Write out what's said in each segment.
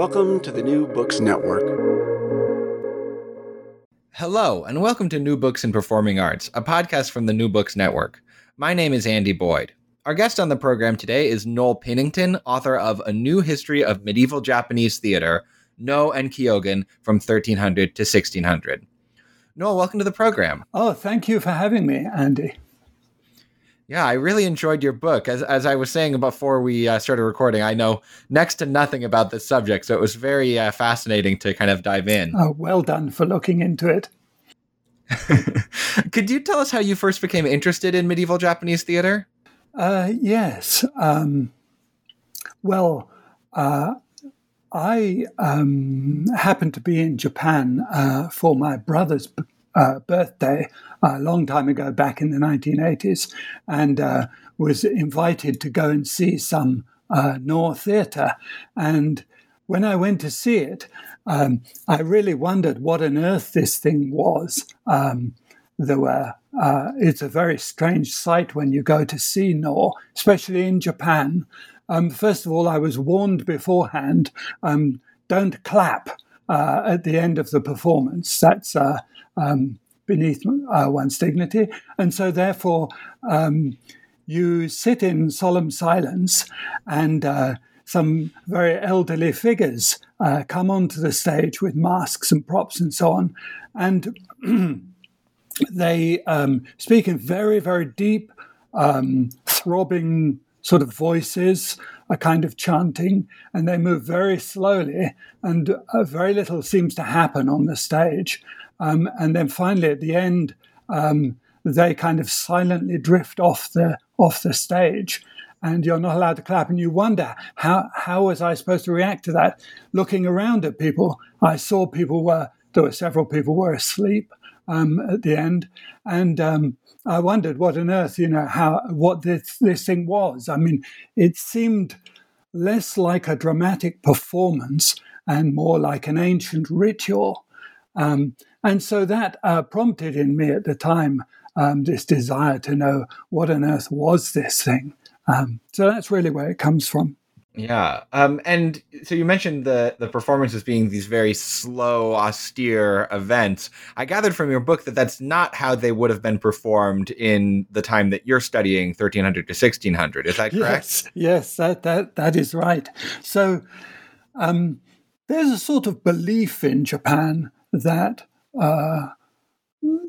Welcome to the New Books Network. Hello, and welcome to New Books in Performing Arts, a podcast from the New Books Network. My name is Andy Boyd. Our guest on the program today is Noel Pinnington, author of A New History of Medieval Japanese Theater, Noh and Kyogen from 1300 to 1600. Noel, welcome to the program. Oh, thank you for having me, Andy. Yeah, I really enjoyed your book. As as I was saying before we uh, started recording, I know next to nothing about this subject, so it was very uh, fascinating to kind of dive in. Oh, well done for looking into it. Could you tell us how you first became interested in medieval Japanese theater? Uh, yes. Um, well, uh, I um, happened to be in Japan uh, for my brother's uh, birthday a long time ago, back in the 1980s, and uh, was invited to go and see some uh, Noh theatre. And when I went to see it, um, I really wondered what on earth this thing was. Um, there were, uh, it's a very strange sight when you go to see Noh, especially in Japan. Um, first of all, I was warned beforehand um, don't clap uh, at the end of the performance. That's uh, um, beneath uh, one's dignity. And so, therefore, um, you sit in solemn silence, and uh, some very elderly figures uh, come onto the stage with masks and props and so on. And they um, speak in very, very deep, um, throbbing sort of voices, a kind of chanting, and they move very slowly, and uh, very little seems to happen on the stage. Um, and then finally, at the end, um, they kind of silently drift off the off the stage, and you're not allowed to clap. And you wonder how how was I supposed to react to that? Looking around at people, I saw people were there were several people were asleep um, at the end, and um, I wondered what on earth you know how what this this thing was. I mean, it seemed less like a dramatic performance and more like an ancient ritual. Um, and so that uh, prompted in me at the time um, this desire to know what on earth was this thing. Um, so that's really where it comes from. Yeah, um, and so you mentioned the the performances being these very slow, austere events. I gathered from your book that that's not how they would have been performed in the time that you're studying, 1300 to 1600. Is that correct? Yes, yes, that that that is right. So um, there's a sort of belief in Japan that uh,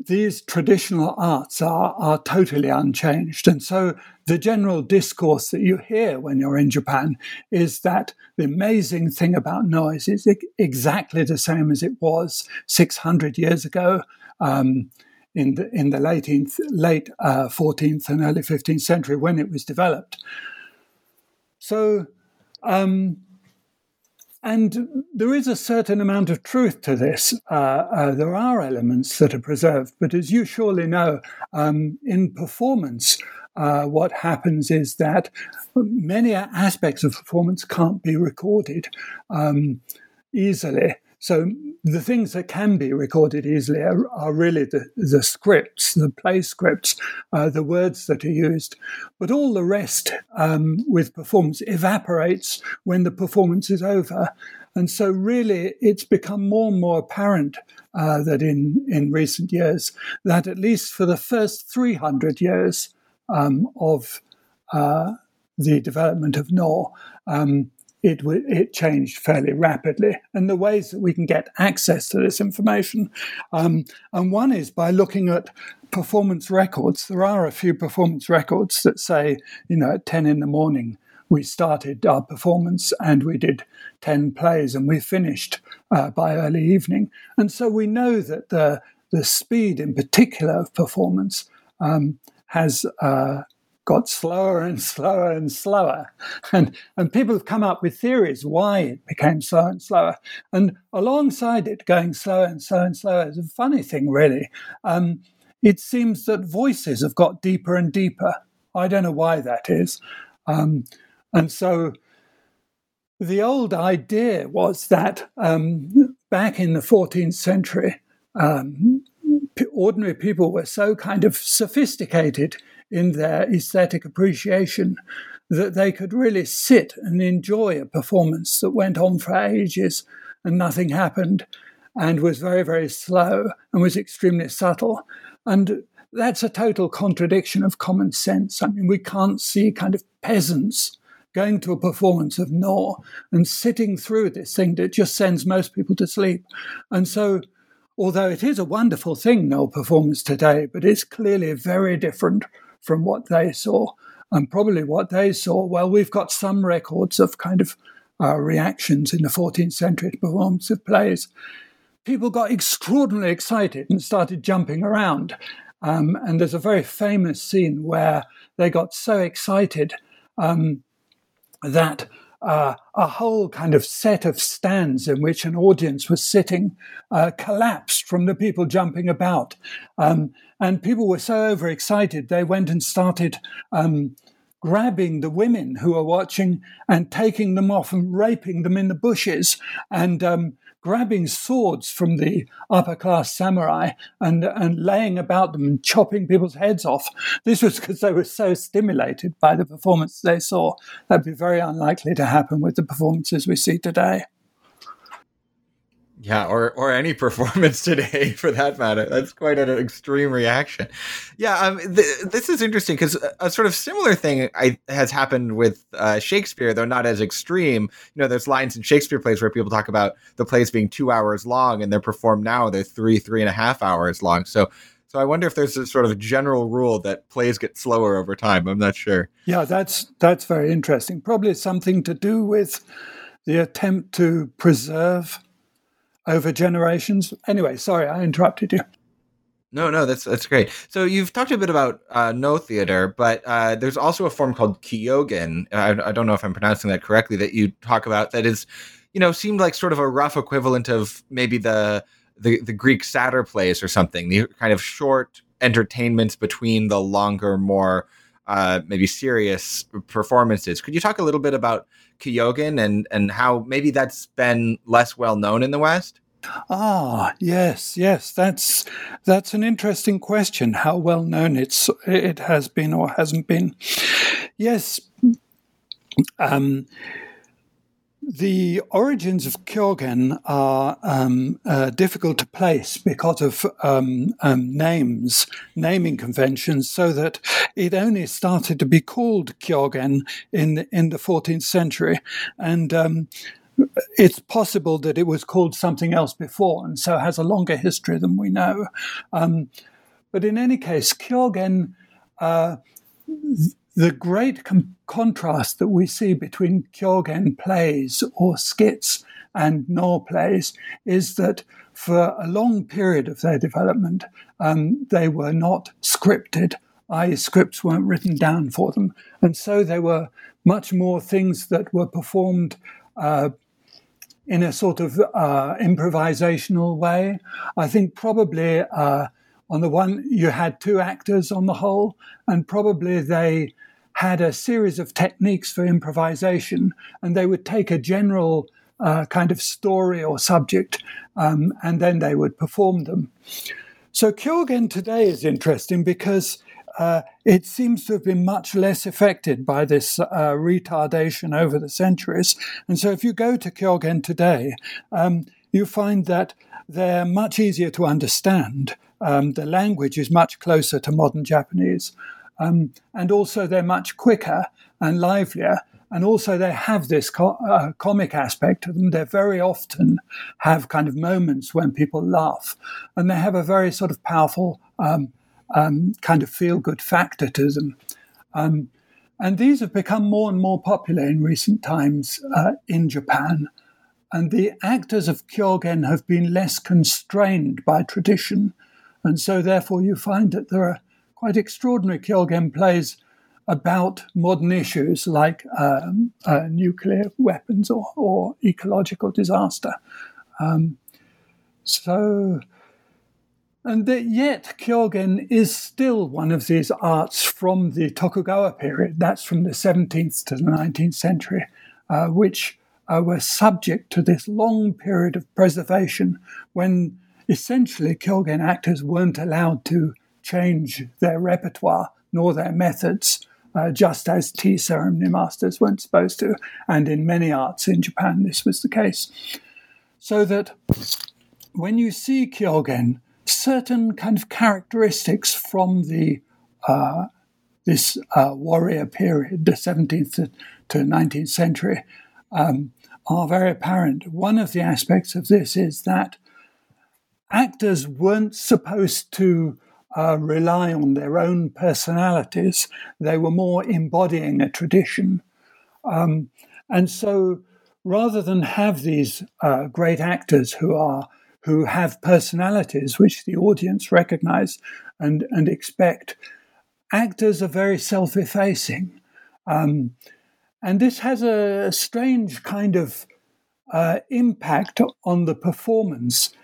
these traditional arts are, are totally unchanged. And so the general discourse that you hear when you're in Japan is that the amazing thing about Noh is exactly the same as it was 600 years ago. Um, in the in the late late uh, 14th and early 15th century when it was developed. So um, and there is a certain amount of truth to this. Uh, uh, there are elements that are preserved, but as you surely know, um, in performance, uh, what happens is that many aspects of performance can't be recorded um, easily. So the things that can be recorded easily are, are really the, the scripts, the play scripts, uh, the words that are used. But all the rest um, with performance evaporates when the performance is over. And so, really, it's become more and more apparent uh, that in, in recent years, that at least for the first 300 years um, of uh, the development of Noh, um, it, it changed fairly rapidly. And the ways that we can get access to this information, um, and one is by looking at performance records. There are a few performance records that say, you know, at 10 in the morning, we started our performance and we did 10 plays and we finished uh, by early evening. And so we know that the, the speed in particular of performance um, has uh, got slower and slower and slower. And, and people have come up with theories why it became slower and slower. And alongside it going slower and slower and slower is a funny thing, really. Um, it seems that voices have got deeper and deeper. I don't know why that is. Um, and so the old idea was that um, back in the 14th century, um, ordinary people were so kind of sophisticated in their aesthetic appreciation that they could really sit and enjoy a performance that went on for ages and nothing happened and was very, very slow and was extremely subtle. And that's a total contradiction of common sense. I mean, we can't see kind of peasants going to a performance of Noh and sitting through this thing that just sends most people to sleep. And so, although it is a wonderful thing, Noh performance today, but it's clearly very different from what they saw. And probably what they saw, well, we've got some records of kind of uh, reactions in the 14th century to performance of plays. People got extraordinarily excited and started jumping around. Um, and there's a very famous scene where they got so excited um, that uh, a whole kind of set of stands in which an audience was sitting uh, collapsed from the people jumping about. Um, and people were so overexcited, they went and started um, grabbing the women who were watching and taking them off and raping them in the bushes. And um, grabbing swords from the upper class samurai and, and laying about them and chopping people's heads off. This was because they were so stimulated by the performance they saw. That'd be very unlikely to happen with the performances we see today. Yeah, or or any performance today, for that matter. That's quite an extreme reaction. Yeah, um, th- this is interesting because a, sort of similar thing I, has happened with uh, Shakespeare, though not as extreme. You know, there's lines in Shakespeare plays where people talk about the plays being two hours long, and they're performed now they're three, three and a half hours long. So, so I wonder if there's a sort of general rule that plays get slower over time. I'm not sure. Yeah, that's that's very interesting. Probably something to do with the attempt to preserve over generations. Anyway, sorry, I interrupted you. No, no, that's that's great. So you've talked a bit about uh, Noh theater, but uh, there's also a form called kyogen. I, I, don't know if I'm pronouncing that correctly. That you talk about that is, you know, seemed like sort of a rough equivalent of maybe the the, the Greek satyr plays or something. The kind of short entertainments between the longer, more uh, maybe serious performances. Could you talk a little bit about Kyogen and and how maybe that's been less well known in the West? Ah, yes, yes. That's that's an interesting question. How well known it's it has been or hasn't been? Yes. Um, the origins of Kyogen are um, uh, difficult to place because of um, um, names, naming conventions, so that it only started to be called Kyogen in the, in the 14th century. And um, it's possible that it was called something else before, and so has a longer history than we know. Um, but in any case, Kyogen. Uh, the great com- contrast that we see between Kyogen plays or skits and Noh plays is that for a long period of their development, um, they were not scripted, i.e., scripts weren't written down for them. And so they were much more things that were performed uh, in a sort of uh, improvisational way. I think probably uh, on the one, you had two actors on the whole, and probably they had a series of techniques for improvisation, and they would take a general uh, kind of story or subject, um, and then they would perform them. So Kyogen today is interesting because uh, it seems to have been much less affected by this uh, retardation over the centuries. And so if you go to Kyogen today, um, you find that they're much easier to understand. Um, the language is much closer to modern Japanese. Um, and also, they're much quicker and livelier. And also, they have this co- uh, comic aspect to them. They very often have kind of moments when people laugh. And they have a very sort of powerful um, um, kind of feel good factor to them. Um, and these have become more and more popular in recent times uh, in Japan. And the actors of Kyogen have been less constrained by tradition. And so, therefore, you find that there are quite extraordinary Kyogen plays about modern issues like um, uh, nuclear weapons or, or, ecological disaster. Um, so, and that yet Kyogen is still one of these arts from the Tokugawa period, that's from the 17th to the 19th century, uh, which uh, were subject to this long period of preservation when essentially Kyogen actors weren't allowed to change their repertoire nor their methods, uh, just as tea ceremony masters weren't supposed to. And in many arts in Japan, this was the case. So that when you see Kyogen, certain kind of characteristics from the uh, this uh, warrior period, the 17th to 19th century, um, are very apparent. One of the aspects of this is that actors weren't supposed to uh, rely on their own personalities. They were more embodying a tradition. Um, and so rather than have these uh, great actors who are who have personalities which the audience recognize and, and expect, actors are very self-effacing. Um, and this has a strange kind of uh, impact on the performance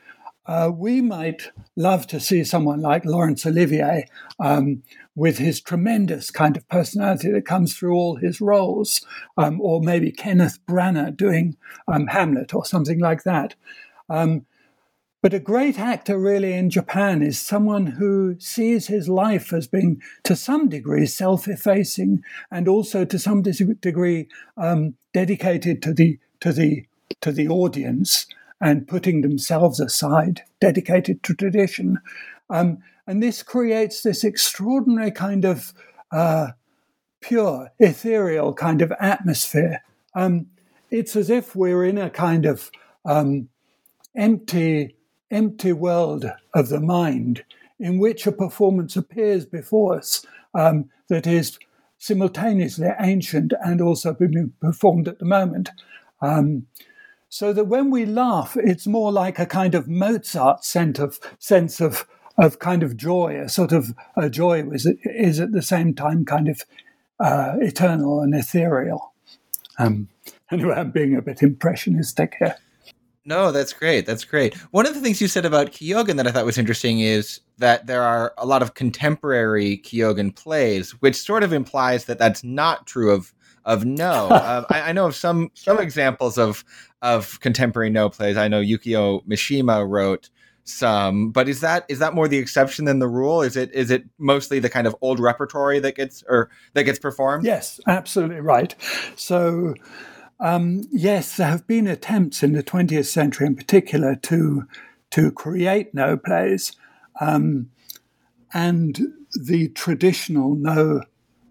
uh, we might love to see someone like Laurence Olivier um, with his tremendous kind of personality that comes through all his roles, um, or maybe Kenneth Branagh doing um, Hamlet or something like that. But a great actor, really, in Japan is someone who sees his life as being, to some degree, self effacing and also to some degree um, dedicated to the, to, the, to the audience and putting themselves aside, dedicated to tradition. Um, and this creates this extraordinary kind of uh, pure, ethereal kind of atmosphere. Um, it's as if we're in a kind of um, empty, empty world of the mind in which a performance appears before us um, that is simultaneously ancient and also being performed at the moment. Um, so that when we laugh, it's more like a kind of Mozart sense of sense of of kind of joy, a sort of a joy is is at the same time kind of uh, eternal and ethereal. Um, anyway, I'm being a bit impressionistic here. No, that's great. That's great. One of the things you said about Kyogen that I thought was interesting is that there are a lot of contemporary Kyogen plays, which sort of implies that that's not true of of no. uh, I, I, know of some some examples of of contemporary no plays. I know Yukio Mishima wrote some, but is that is that more the exception than the rule? Is it is it mostly the kind of old repertory that gets or that gets performed? Yes, absolutely right. So. Um, yes, there have been attempts in the 20th century, in particular, to to create no plays, um, and the traditional no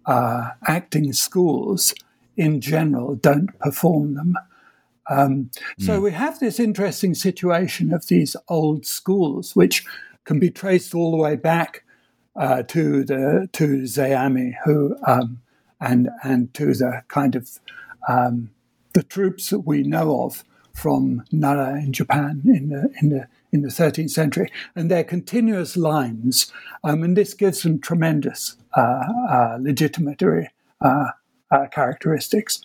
uh, acting schools in general don't perform them. Um, so mm. we have this interesting situation of these old schools, which can be traced all the way back uh, to the to Zeami, who um, and and to the kind of um, the troupes that we know of from Nara in Japan in the in the in the 13th century, and they're continuous lines, um, and this gives them tremendous uh, uh, legitimatory uh, uh, characteristics.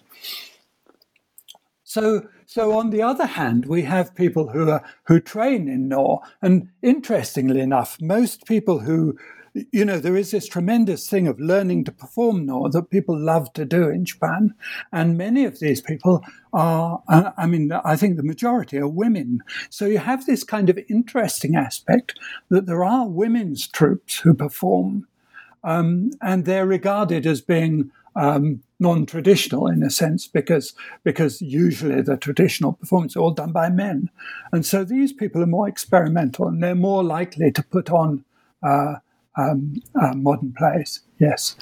So, so on the other hand, we have people who are who train in Noh, and interestingly enough, most people who you know, there is this tremendous thing of learning to perform Noh that people love to do in Japan. And many of these people are, uh, I mean, I think the majority are women. So you have this kind of interesting aspect that there are women's troupes who perform, um, and they're regarded as being um, non-traditional in a sense because because usually the traditional performance are all done by men, and so these people are more experimental and they're more likely to put on uh, um, uh, modern plays. Yes.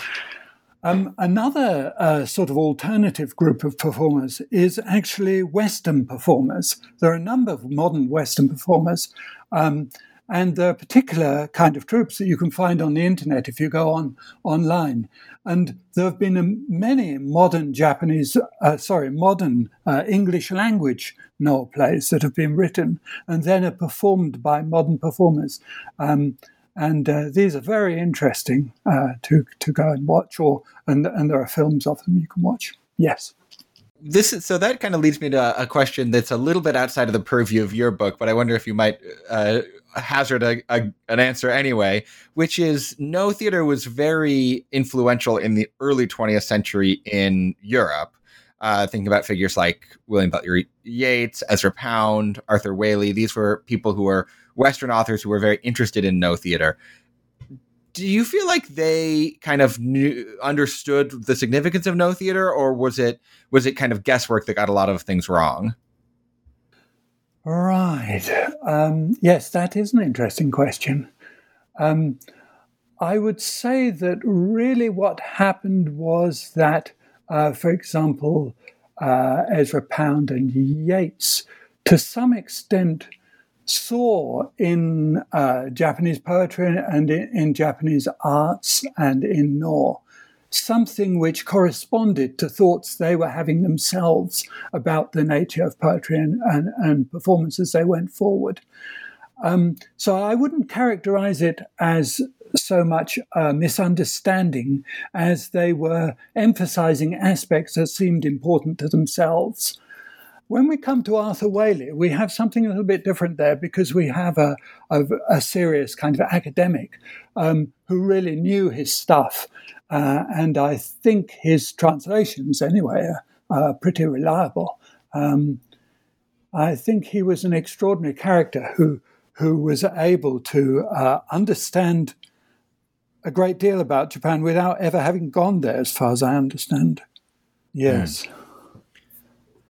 Um, another uh, sort of alternative group of performers is actually Western performers. There are a number of modern Western performers, um, and there are particular kind of troupes that you can find on the internet if you go on online. And there have been many modern Japanese, uh, sorry, modern uh, English language Noh plays that have been written and then are performed by modern performers. And uh, these are very interesting uh, to to go and watch. Or and and there are films of them you can watch. Yes. This is so that kind of leads me to a question that's a little bit outside of the purview of your book, but I wonder if you might uh, hazard a, a, an answer anyway. Which is, no theater was very influential in the early 20th century in Europe. Uh, thinking about figures like William Butler Yeats, Ezra Pound, Arthur Waley. These were people who were Western authors who were very interested in no theater. Do you feel like they kind of knew, understood the significance of no theater, or was it was it kind of guesswork that got a lot of things wrong? Right. Um, yes, that is an interesting question. Um, I would say that really what happened was that, uh, for example, uh, Ezra Pound and Yeats, to some extent, saw in uh, Japanese poetry and in, in, Japanese arts and in Noh something which corresponded to thoughts they were having themselves about the nature of poetry and, and, and performance as they went forward. Um, so I wouldn't characterize it as so much a misunderstanding as they were emphasizing aspects that seemed important to themselves. When we come to Arthur Waley, we have something a little bit different there because we have a, a, a serious kind of academic um, who really knew his stuff. Uh, and I think his translations, anyway, are, are pretty reliable. Um, I think he was an extraordinary character who, who was able to uh, understand a great deal about Japan without ever having gone there, as far as I understand. Yes. Mm.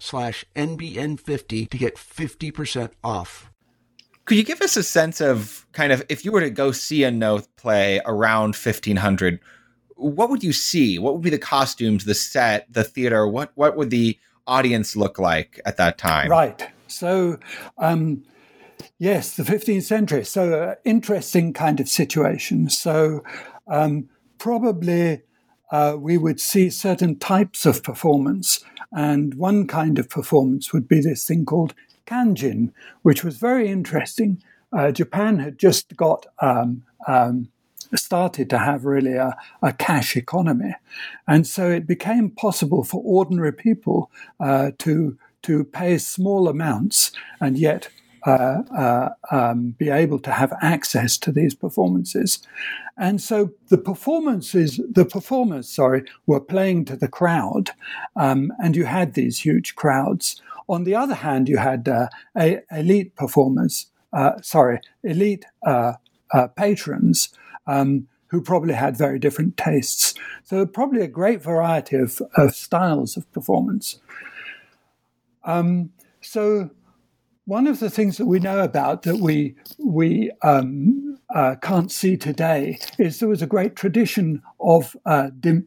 slash NBN50 to get 50% off. Could you give us a sense of kind of if you were to go see a Noh play around 1500, what would you see? What would be the costumes, the set, the theater? What what would the audience look like at that time? Right. So, um, yes, the 15th century. So, uh, interesting kind of situation. So, um, probably uh, we would see certain types of performance and one kind of performance would be this thing called kanjin, which was very interesting. Uh, Japan had just got um, um, started to have really a, a, cash economy, and so it became possible for ordinary people uh, to to pay small amounts and yet uh, uh, um, be able to have access to these performances. And so the performances, the performers, sorry, were playing to the crowd, um, and you had these huge crowds. on the other hand, you had uh, a, elite performers, uh, sorry, elite uh, uh, patrons um, who probably had very different tastes. So, probably a great variety of, of styles of performance. Um, so, one of the things that we know about that we we um, uh, can't see today is there was a great tradition of uh, de-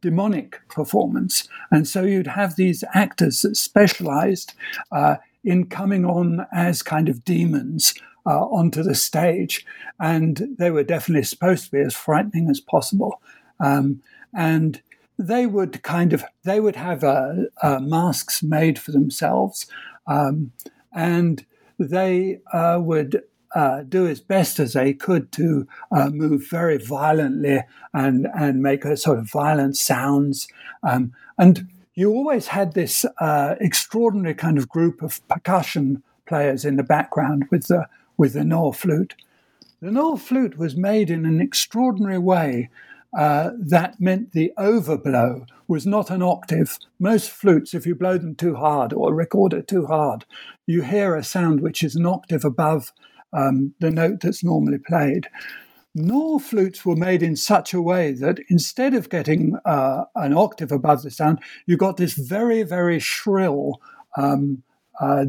demonic performance. And so you'd have these actors that specialized uh, in coming on as kind of demons uh, onto the stage. And they were definitely supposed to be as frightening as possible. Um, and they would kind of they would have uh, uh masks made for themselves um, and they uh, would uh, do as best as they could to uh, move very violently and and make sort of violent sounds. Um, and you always had this uh, extraordinary kind of group of percussion players in the background with the with the Noh flute. The Noh flute was made in an extraordinary way uh, that meant the overblow was not an octave. Most flutes, if you blow them too hard or record it too hard, you hear a sound which is an octave above um, the note that's normally played. Noh flutes were made in such a way that instead of getting uh, an octave above the sound, you got this very, very shrill, um, uh,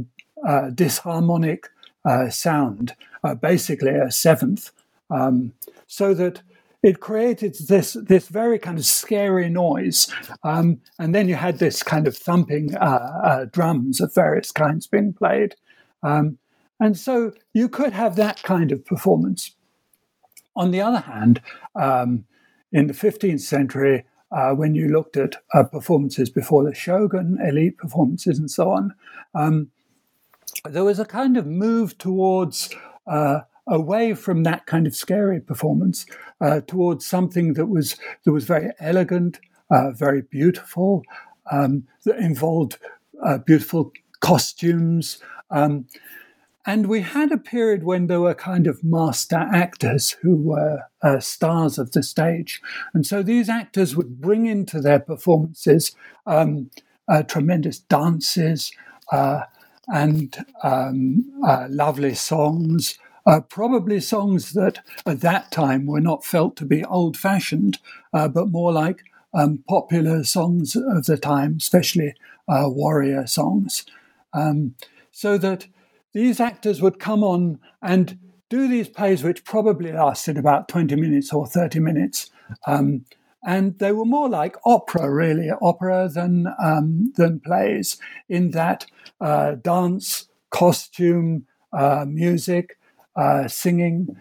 uh, disharmonic uh, sound, uh, basically a seventh, um, so that it created this this very kind of scary noise, um, and then you had this kind of thumping uh, drums of various kinds being played. Um, and so you could have that kind of performance. On the other hand, um, in the 15th century, uh, when you looked at uh, performances before the shogun, elite performances, and so on, um, there was a kind of move towards uh, away from that kind of scary performance uh, towards something that was that was very elegant, uh, very beautiful, um, that involved uh, beautiful costumes. Um, and we had a period when there were kind of master actors who were uh, stars of the stage. And so these actors would bring into their performances um, uh, tremendous dances uh, and um, uh, lovely songs. Uh, probably songs that at that time were not felt to be old fashioned, uh, but more like um, popular songs of the time, especially warrior songs. Um, so that these actors would come on and do these plays, which probably lasted about 20 minutes or 30 minutes. Um, and they were more like opera, really, opera than, um, than plays, in that uh, dance, costume, uh, music, uh, singing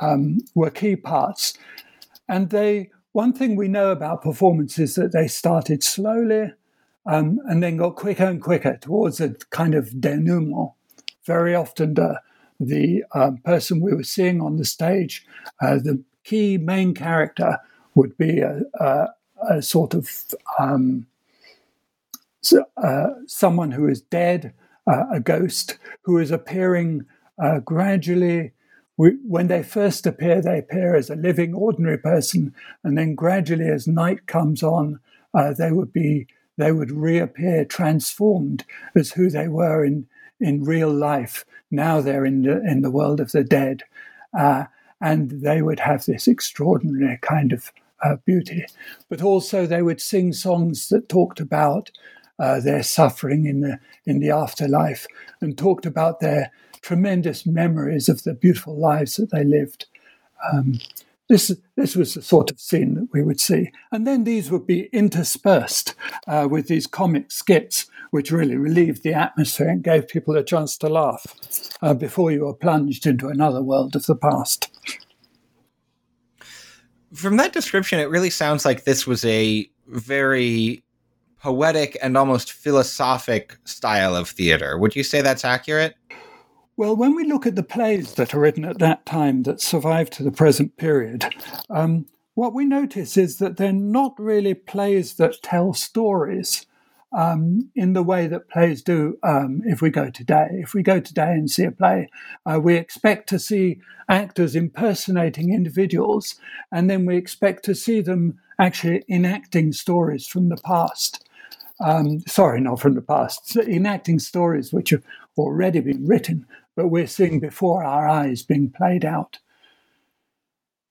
um, were key parts. And they, one thing we know about performance is that they started slowly um, and then got quicker and quicker towards a kind of denouement very often the, the um, person we were seeing on the stage, uh, the key main character would be a, a, a sort of um, uh, someone who is dead, uh, a ghost who is appearing uh, gradually. We, when they first appear, they appear as a living, ordinary person, and then gradually, as night comes on, uh, they would be they would reappear transformed as who they were in in real life. Now they're in the, in the world of the dead. Uh, and they would have this extraordinary kind of uh, beauty. But also, they would sing songs that talked about uh, their suffering in the, in the afterlife and talked about their tremendous memories of the beautiful lives that they lived. Um, this, this was the sort of scene that we would see. And then these would be interspersed uh, with these comic skits, which really relieved the atmosphere and gave people a chance to laugh uh, before you were plunged into another world of the past. From that description, it really sounds like this was a very poetic and almost philosophic style of theater. Would you say that's accurate? Well, when we look at the plays that are written at that time that survive to the present period, um, what we notice is that they're not really plays that tell stories um, in the way that plays do um, if we go today. If we go today and see a play, uh, we expect to see actors impersonating individuals, and then we expect to see them actually enacting stories from the past. Um, sorry, not from the past, enacting stories which have already been written, but we're seeing before our eyes being played out.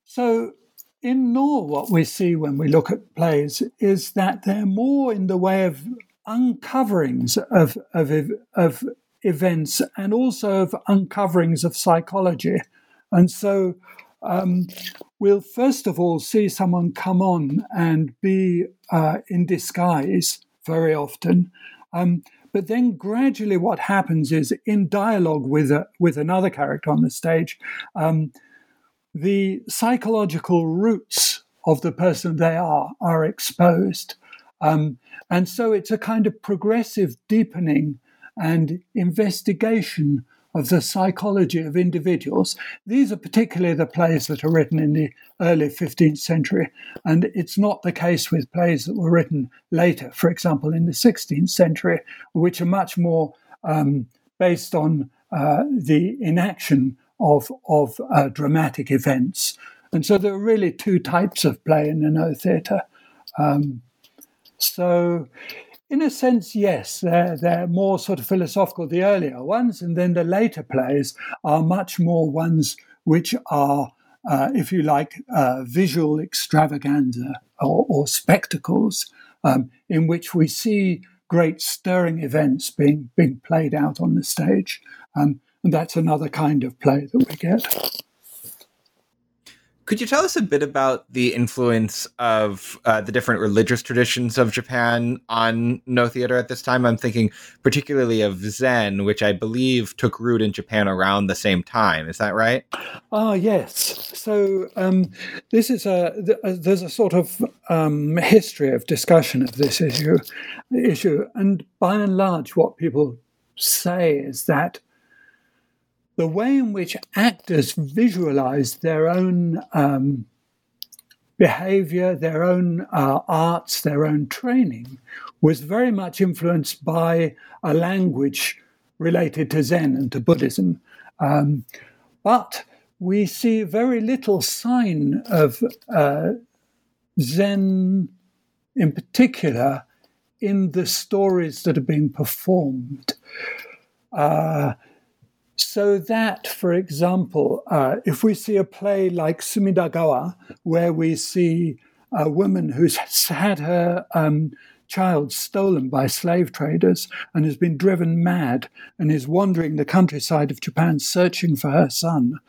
So, in Noh, what we see when we look at plays is that they're more in the way of uncoverings of, of, of events and also of uncoverings of psychology. And so um, we'll first of all see someone come on and be uh, in disguise very often. Um, but then gradually, what happens is in dialogue with a, with another character on the stage, um, the psychological roots of the person they are are exposed, um, and so it's a kind of progressive deepening and investigation of the psychology of individuals. These are particularly the plays that are written in the early 15th century, and it's not the case with plays that were written later, for example, in the 16th century, which are much more um, based on uh, the inaction of, of uh, dramatic events. And so there are really two types of play in the No theatre. Um, so in a sense, yes, they're, they're more sort of philosophical, the earlier ones, and then the later plays are much more ones which are, uh, if you like, uh, visual extravaganza or, or spectacles um, in which we see great stirring events being, being played out on the stage. Um, and that's another kind of play that we get. Could you tell us a bit about the influence of uh, the different religious traditions of Japan on no theater at this time? I'm thinking particularly of Zen, which I believe took root in Japan around the same time. Is that right? Ah, yes. So um, this is a uh, there's a sort of um, history of discussion of this issue, issue, and by and large, what people say is that the way in which actors visualize their own um, behavior, their own uh, arts, their own training was very much influenced by a language related to Zen and to Buddhism. Um, but we see very little sign of uh, Zen in particular in the stories that are being performed. Uh, so that, for example, uh, if we see a play like Sumidagawa, where we see a woman who's had her um, child stolen by slave traders and has been driven mad and is wandering the countryside of Japan searching for her son,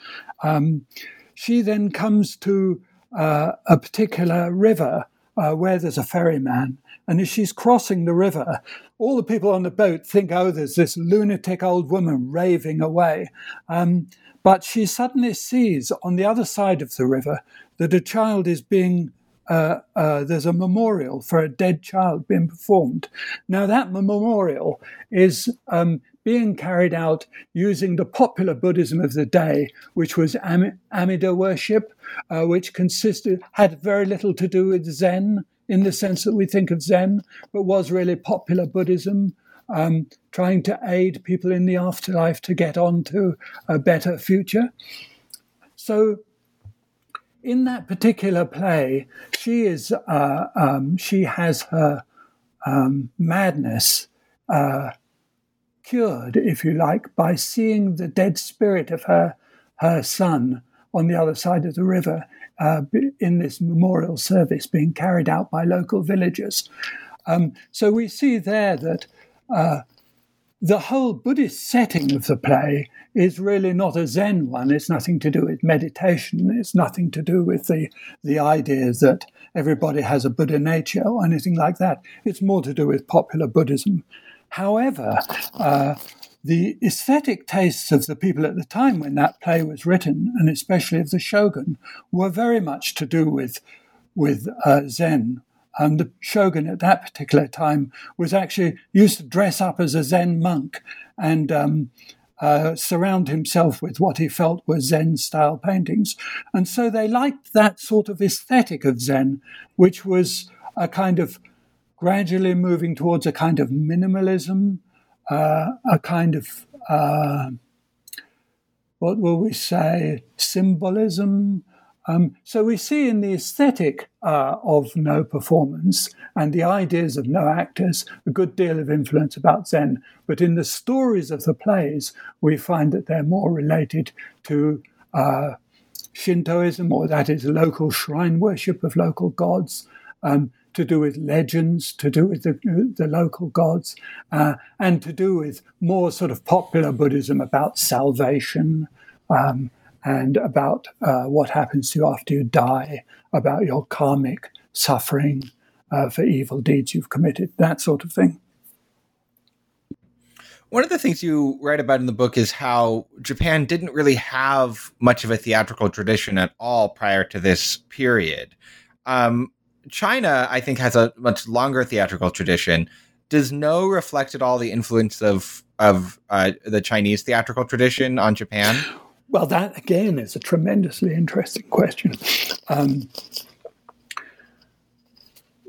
um, she then comes to uh, a particular river uh, where there's a ferryman. And as she's crossing the river, all the people on the boat think, oh, there's this lunatic old woman raving away. Um, but she suddenly sees on the other side of the river that a child is being uh, uh, there's a memorial for a dead child being performed. Now, that memorial is um, being carried out using the popular Buddhism of the day, which was Am- Amida worship, uh, which consisted had very little to do with Zen in the sense that we think of Zen, but was really popular Buddhism, um, trying to aid people in the afterlife to get on to a better future. So, in that particular play, she is uh, um, she has her um, madness uh, cured, if you like, by seeing the dead spirit of her her son on the other side of the river uh, in this memorial service being carried out by local villagers. Um, so we see there that uh, the whole Buddhist setting of the play is really not a Zen one. It's nothing to do with meditation. It's nothing to do with the, the idea that everybody has a Buddha nature or anything like that. It's more to do with popular Buddhism. However, uh, the aesthetic tastes of the people at the time when that play was written, and especially of the shogun, were very much to do with, with uh, Zen. And the shogun at that particular time was actually used to dress up as a Zen monk and um, uh, surround himself with what he felt were Zen style paintings. And so they liked that sort of aesthetic of Zen, which was a kind of gradually moving towards a kind of minimalism uh, a kind of uh, what will we say symbolism, Um, so we see in the aesthetic uh, of no performance and the ideas of no actors a good deal of influence about Zen. But in the stories of the plays, we find that they're more related to uh, Shintoism, or that is local shrine worship of local gods, um, to do with legends, to do with the, the local gods, uh, and to do with more sort of popular Buddhism about salvation. Um, and about uh, what happens to you after you die, about your karmic suffering uh, for evil deeds you've committed, that sort of thing. One of the things you write about in the book is how Japan didn't really have much of a theatrical tradition at all prior to this period. Um, China, I think, has a much longer theatrical tradition. Does Noh reflect at all the influence of of uh, the Chinese theatrical tradition on Japan? Well, that again is a tremendously interesting question. Um,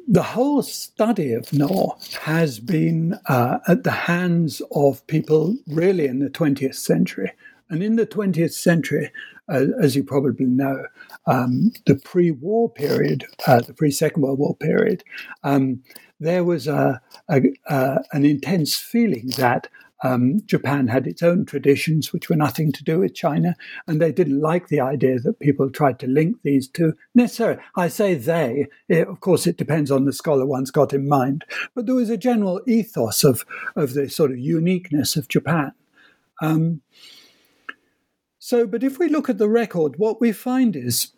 the whole study of Noh has been uh, at the hands of people really in the 20th century. And in the 20th century, uh, as you probably know, um, the pre war period, uh, the pre Second World War period, um, there was a, a, a, an intense feeling that um, Japan had its own traditions, which were nothing to do with China, and they didn't like the idea that people tried to link these two necessarily. I say they, it, of course, it depends on the scholar one's got in mind, but there was a general ethos of, of the sort of uniqueness of Japan. Um, so, but if we look at the record, what we find is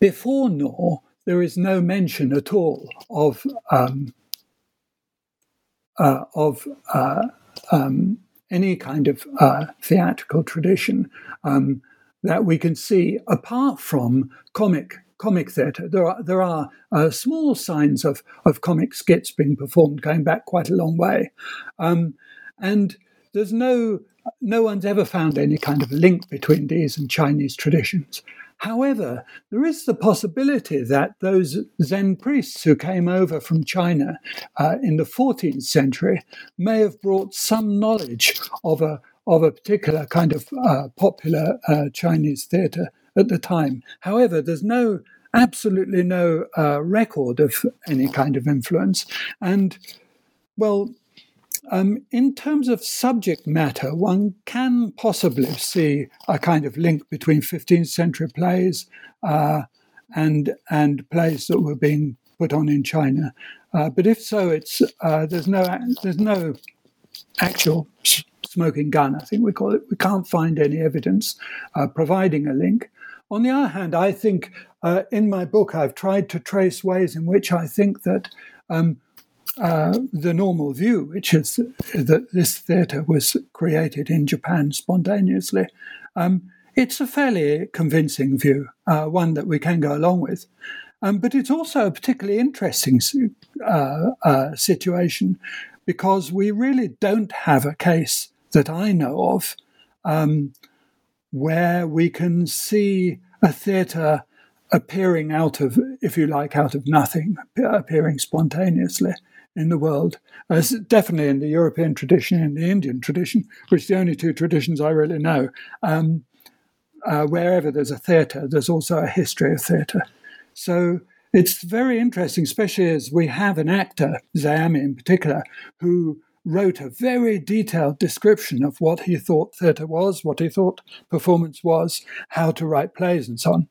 before Noh, there is no mention at all of um, uh, of uh, um, any kind of uh, theatrical tradition um, that we can see apart from comic comic theatre. There are there are uh, small signs of of comic skits being performed going back quite a long way, um, and there's no no one's ever found any kind of link between these and Chinese traditions. However, there is the possibility that those Zen priests who came over from China uh, in the 14th century may have brought some knowledge of a of a particular kind of uh, popular uh, Chinese theatre at the time. However, there's no absolutely no uh, record of any kind of influence, and well, um, in terms of subject matter, one can possibly see a kind of link between 15th century plays uh, and and plays that were being put on in China. Uh, but if so, it's uh, there's no there's no actual smoking gun. I think we call it. We can't find any evidence uh, providing a link. On the other hand, I think uh, in my book I've tried to trace ways in which I think that um, uh, the normal view, which is that this theatre was created in Japan spontaneously. Um, it's a fairly convincing view, uh, one that we can go along with. Um, but it's also a particularly interesting uh, uh, situation because we really don't have a case that I know of um, where we can see a theatre appearing out of, if you like, out of nothing, appearing spontaneously in the world, uh, definitely in the European tradition and the Indian tradition, which are the only two traditions I really know. Um, uh, wherever there's a theatre, there's also a history of theatre. So it's very interesting, especially as we have an actor, Zeami in particular, who wrote a very detailed description of what he thought theatre was, what he thought performance was, how to write plays, and so on.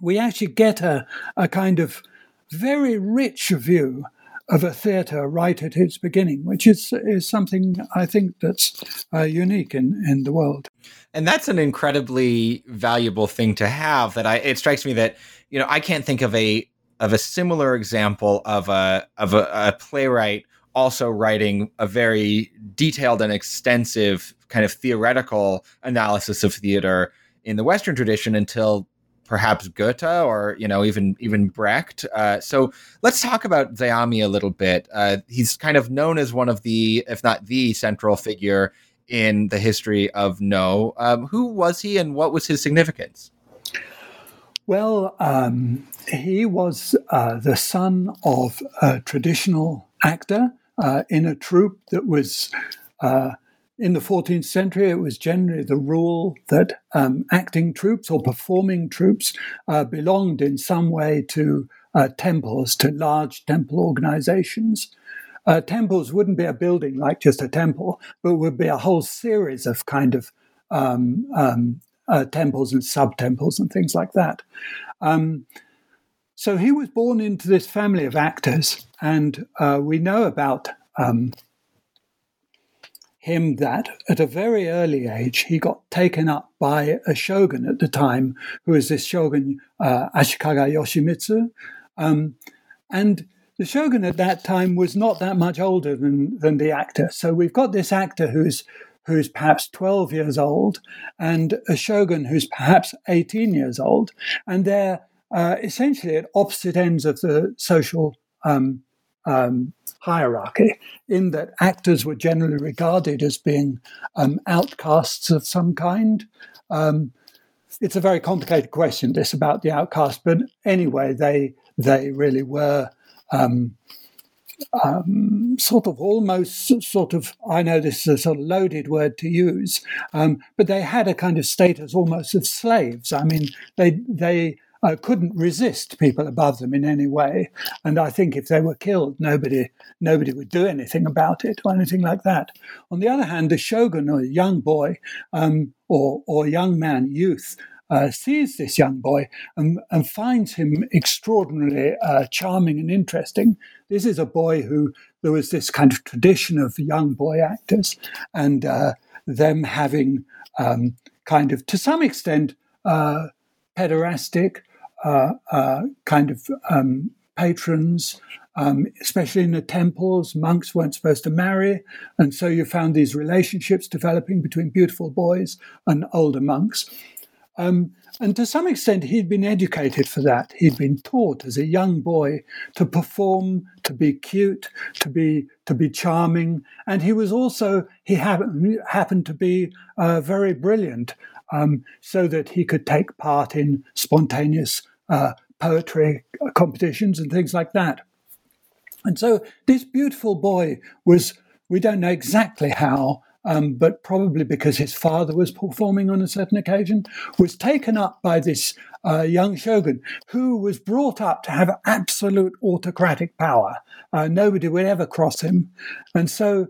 We actually get a, a kind of very rich view of a theatre right at its beginning, which is is something I think that's uh, unique in, in the world. And that's an incredibly valuable thing to have. That I it strikes me that you know I can't think of a of a similar example of a of a, a playwright also writing a very detailed and extensive kind of theoretical analysis of theater in the Western tradition until perhaps Goethe or you know even even Brecht. Uh, so let's talk about Zeami a little bit. Uh, he's kind of known as one of the, if not the central figure in the history of Noh. Um, who was he, and what was his significance? Well, um, he was uh, the son of a traditional actor uh, in a troupe that was uh, in the 14th century, it was generally the rule that um, acting troupes or performing troupes uh, belonged in some way to uh, temples, to large temple organizations. Uh, temples wouldn't be a building like just a temple, but would be a whole series of kind of um, um, uh, temples and sub temples and things like that. Um, so he was born into this family of actors, and uh, we know about um, him that at a very early age he got taken up by a shogun at the time, who was this shogun uh, Ashikaga Yoshimitsu. Um, and the shogun at that time was not that much older than, than the actor. So we've got this actor who's who's perhaps 12 years old and a shogun who's perhaps 18 years old. And they're uh, essentially at opposite ends of the social um, um, hierarchy, in that actors were generally regarded as being um, outcasts of some kind. Um, it's a very complicated question, this about the outcast, but anyway, they they really were um, um, sort of almost sort of I know this is a sort of loaded word to use, um, but they had a kind of status almost of slaves. I mean, they they uh, couldn't resist people above them in any way, and I think if they were killed, nobody nobody would do anything about it or anything like that. On the other hand, the shogun or a young boy um, or or young man, youth uh, sees this young boy and, and finds him extraordinarily uh, charming and interesting. This is a boy who there was this kind of tradition of young boy actors and uh, them having um, kind of, to some extent, uh, pederastic kind of um, patrons. Um, especially in the temples, monks weren't supposed to marry. And so you found these relationships developing between beautiful boys and older monks. Um, and to some extent, he'd been educated for that. He'd been taught as a young boy to perform, to be cute, to be to be charming, and he was also he happened happened to be uh, very brilliant, um, so that he could take part in spontaneous uh, poetry competitions and things like that. And so this beautiful boy was. We don't know exactly how, um, but probably because his father was performing on a certain occasion, was taken up by this uh, young shogun who was brought up to have absolute autocratic power. Uh, nobody would ever cross him. And so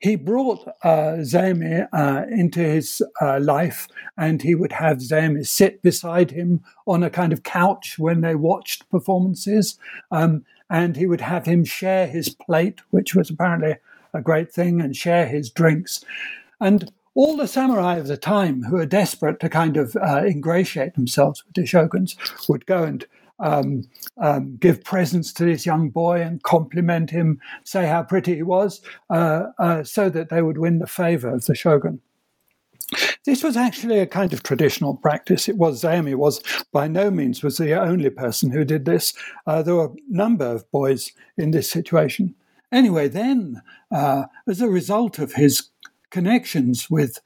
he brought uh, uh, into his uh, life, and he would have Zeami sit beside him on a kind of couch when they watched performances. Um, and he would have him share his plate, which was apparently a great thing and share his drinks. And all the samurai of the time who are desperate to kind of uh, ingratiate themselves with the shoguns would go and um, um, give presents to this young boy and compliment him, say how pretty he was, uh, uh, so that they would win the favor of the shogun. This was actually a kind of traditional practice. It was Zeami was by no means was the only person who did this. Uh, there were a number of boys in this situation. Anyway, then, uh, as a result of his connections with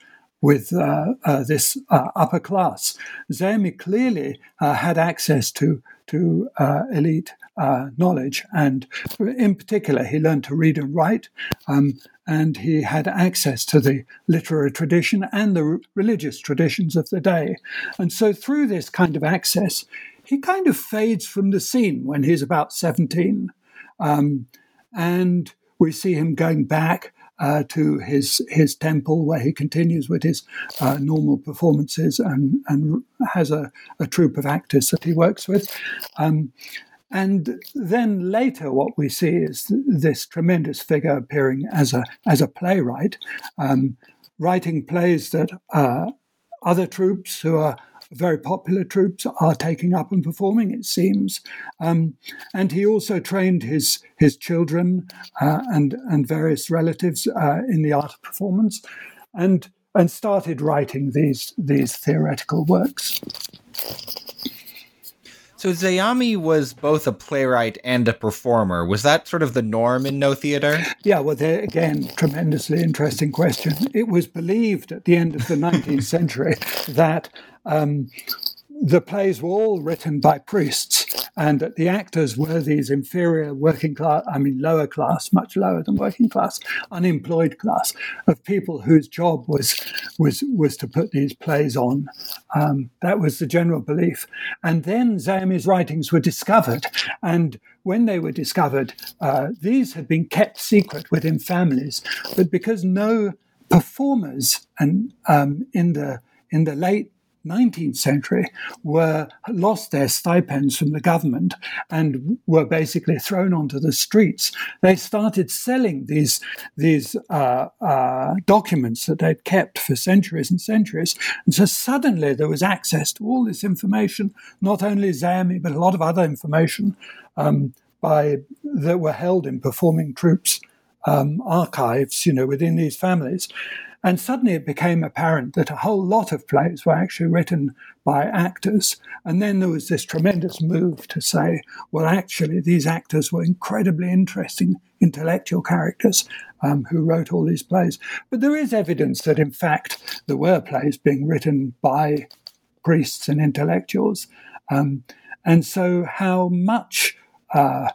with uh, uh, this uh, upper class, Zeami clearly had access to to elite knowledge, and in particular, he learned to read and write. Um, and he had access to the literary tradition and the religious traditions of the day. And so, through this kind of access, he kind of fades from the scene when he's about 17. Um, and we see him going back uh, to his his temple where he continues with his uh, normal performances and and has a, a troupe of actors that he works with. Um, and then later, what we see is this tremendous figure appearing as a as a playwright, um, writing plays that uh, other troupes who are very popular troupes are taking up and performing, it seems. Um, and he also trained his his children uh, and and various relatives uh, in the art of performance, and and started writing these these theoretical works. So Zeami was both a playwright and a performer. Was that sort of the norm in Noh theater? Yeah, well, there, again, tremendously interesting question. It was believed at the end of the 19th century that um, the plays were all written by priests and that the actors were these inferior working class, I mean, lower class, much lower than working class, unemployed class of people whose job was was was to put these plays on. Um, that was the general belief. And then Zeami's writings were discovered, and when they were discovered, uh, these had been kept secret within families, but because Noh performers and um, in the in the late 19th century were lost their stipends from the government and were basically thrown onto the streets. They started selling these these uh, uh, documents that they'd kept for centuries and centuries, and so suddenly there was access to all this information, not only Zeami but a lot of other information um, by that were held in performing troupes um, archives, you know, within these families. And suddenly it became apparent that a whole lot of plays were actually written by actors. And then there was this tremendous move to say, well, actually, these actors were incredibly interesting intellectual characters um, who wrote all these plays. But there is evidence that, in fact, there were plays being written by priests and intellectuals. Um, and so, how much uh,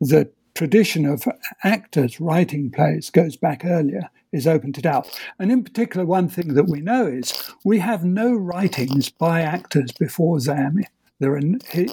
the tradition of actors writing plays goes back earlier is open to doubt. And in particular, one thing that we know is we have no writings by actors before Zeami. There are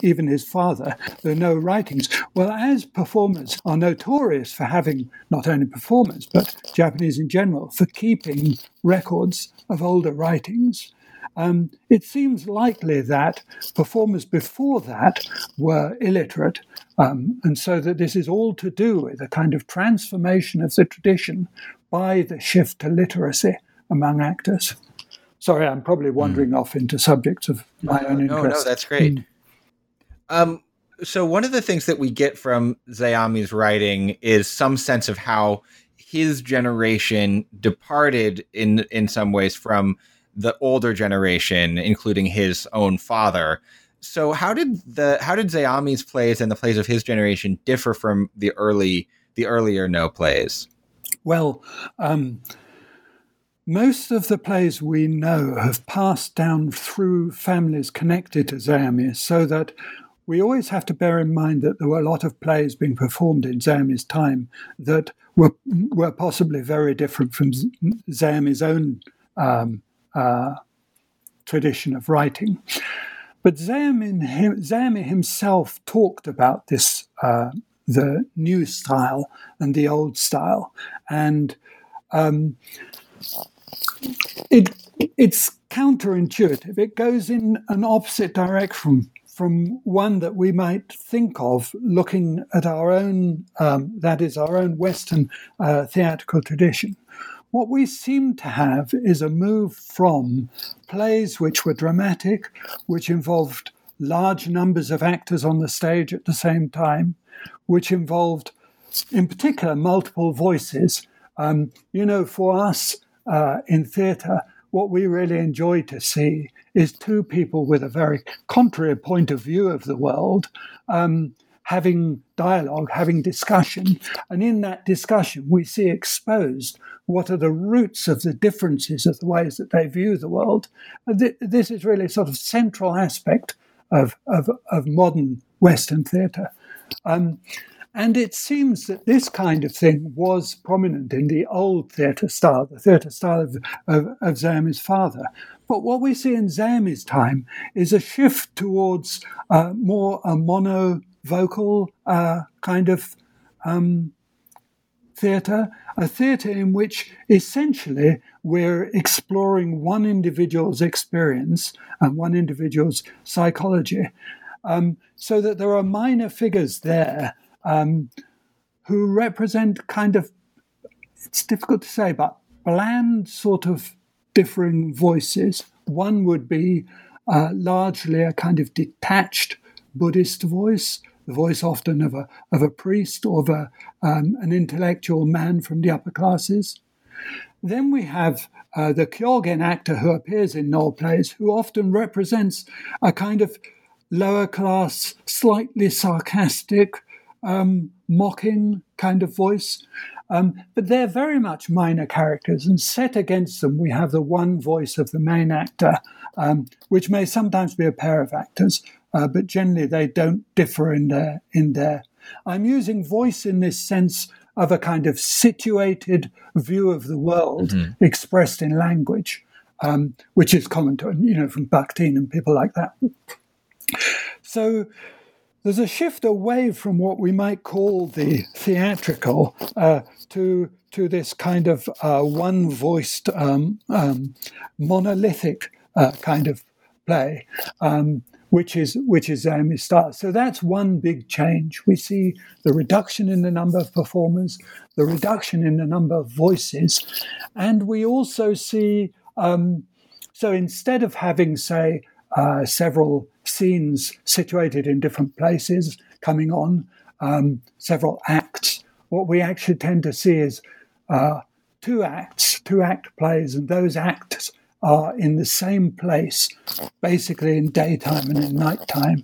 even his father. There are no writings. Well, as performers are notorious for having not only performers but Japanese in general for keeping records of older writings, um, it seems likely that performers before that were illiterate, um, and so that this is all to do with a kind of transformation of the tradition by the shift to literacy among actors. Sorry, I'm probably wandering mm. off into subjects of my own interest. No, no, that's great. Mm. Um, so one of the things that we get from Zeami's writing is some sense of how his generation departed in in some ways from the older generation, including his own father. So how did the how did Zeami's plays and the plays of his generation differ from the early the earlier Noh plays? Well, um, most of the plays we know have passed down through families connected to Zeami, so that we always have to bear in mind that there were a lot of plays being performed in Zeami's time that were were possibly very different from Zeami's own um, uh, tradition of writing. But Zeami himself talked about this, uh, the new style and the old style, and um, it it's counterintuitive. It goes in an opposite direction from one that we might think of looking at our own, um, that is, our own Western uh, theatrical tradition. What we seem to have is a move from plays which were dramatic, which involved large numbers of actors on the stage at the same time, which involved, in particular, multiple voices. Um, you know, for us uh, in theatre, what we really enjoy to see is two people with a very contrary point of view of the world um, having dialogue, having discussion. And in that discussion, we see exposed what are the roots of the differences of the ways that they view the world. This is really a sort of central aspect of, of, of modern Western theatre. Um, and it seems that this kind of thing was prominent in the old theatre style, the theatre style of, of, of Zeami's father. But what we see in Zeami's time is a shift towards uh, more a mono vocal uh, kind of um, theatre, a theatre in which essentially we're exploring one individual's experience and one individual's psychology, um, so that there are minor figures there um, who represent kind of, it's difficult to say, but bland sort of differing voices. One would be uh, largely a kind of detached Buddhist voice, the voice often of a, of a priest or of a, um, an intellectual man from the upper classes. Then we have uh, the Kyogen actor who appears in Noh plays, who often represents a kind of lower class, slightly sarcastic, um, mocking kind of voice. Um, but they're very much minor characters, and set against them, we have the one voice of the main actor, um, which may sometimes be a pair of actors, uh, but generally they don't differ in their in their. I'm using voice in this sense of a kind of situated view of the world mm-hmm. expressed in language, um, which is common to you know from Bakhtin and people like that. So there's a shift away from what we might call the theatrical uh, to to this kind of uh, one-voiced, um, um, monolithic uh, kind of play, um, which is which is Zeami's style. So that's one big change. We see the reduction in the number of performers, the reduction in the number of voices, and we also see. Um, so instead of having, say, uh, several scenes situated in different places coming on, um, several acts. What we actually tend to see is uh, two acts, two act plays, and those acts are in the same place, basically in daytime and in nighttime.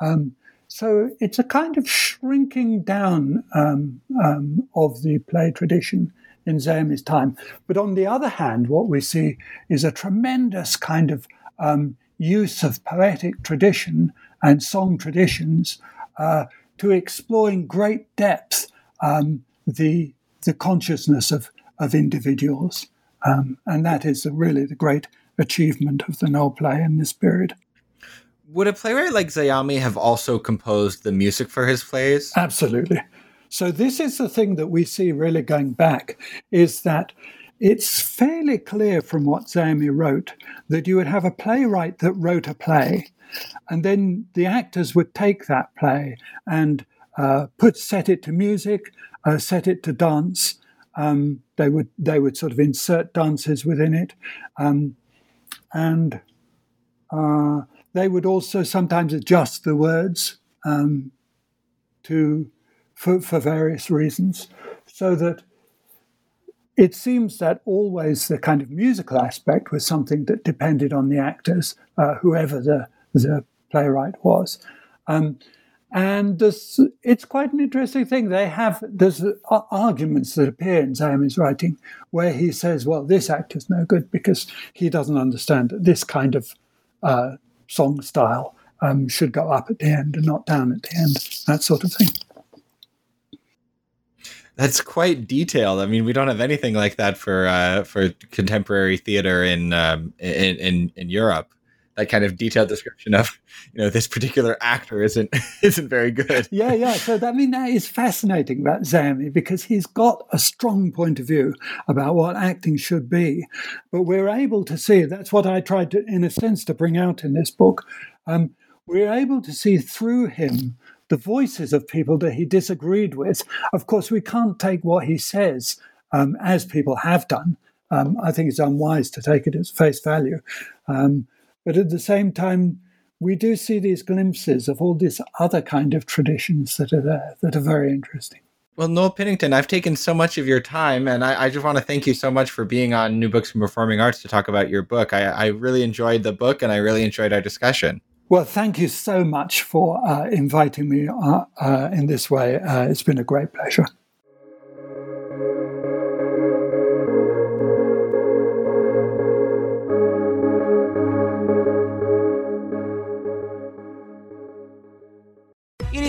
Um, so it's a kind of shrinking down um, um, of the play tradition in Zeami's time. But on the other hand, what we see is a tremendous kind of um, use of poetic tradition and song traditions uh, to explore in great depth um, the, the consciousness of, of individuals. Um, and that is really the great achievement of the Noh play in this period. Would a playwright like Zeami have also composed the music for his plays? Absolutely. So this is the thing that we see really going back is that it's fairly clear from what Zeami wrote that you would have a playwright that wrote a play, and then the actors would take that play and uh, put set it to music, uh, set it to dance. Um, they would they would sort of insert dances within it, um, and uh, they would also sometimes adjust the words um, to for, for various reasons, so that it seems that always the kind of musical aspect was something that depended on the actors, uh, whoever the, the playwright was. And this, it's quite an interesting thing. They have there's arguments that appear in Zeami's writing where he says, "Well, this act is no good because he doesn't understand that this kind of uh, song style um, should go up at the end and not down at the end." That sort of thing that's quite detailed. I mean, we don't have anything like that for uh, for contemporary theater in, um, in in in Europe. That kind of detailed description of you know this particular actor isn't isn't very good. Yeah, yeah. So I mean that is fascinating about Zeami because he's got a strong point of view about what acting should be, but we're able to see that's what I tried to, in a sense, to bring out in this book. Um, we're able to see through him the voices of people that he disagreed with. Of course, we can't take what he says um, as people have done. Um, I think it's unwise to take it as face value. Um, but at the same time, we do see these glimpses of all these other kind of traditions that are there that are very interesting. Well, Noel Pinnington, I've taken so much of your time, and I, I, just want to thank you so much for being on New Books in Performing Arts to talk about your book. I, I really enjoyed the book, and I really enjoyed our discussion. Well, thank you so much for uh, inviting me uh, uh, in this way. Uh, it's been a great pleasure.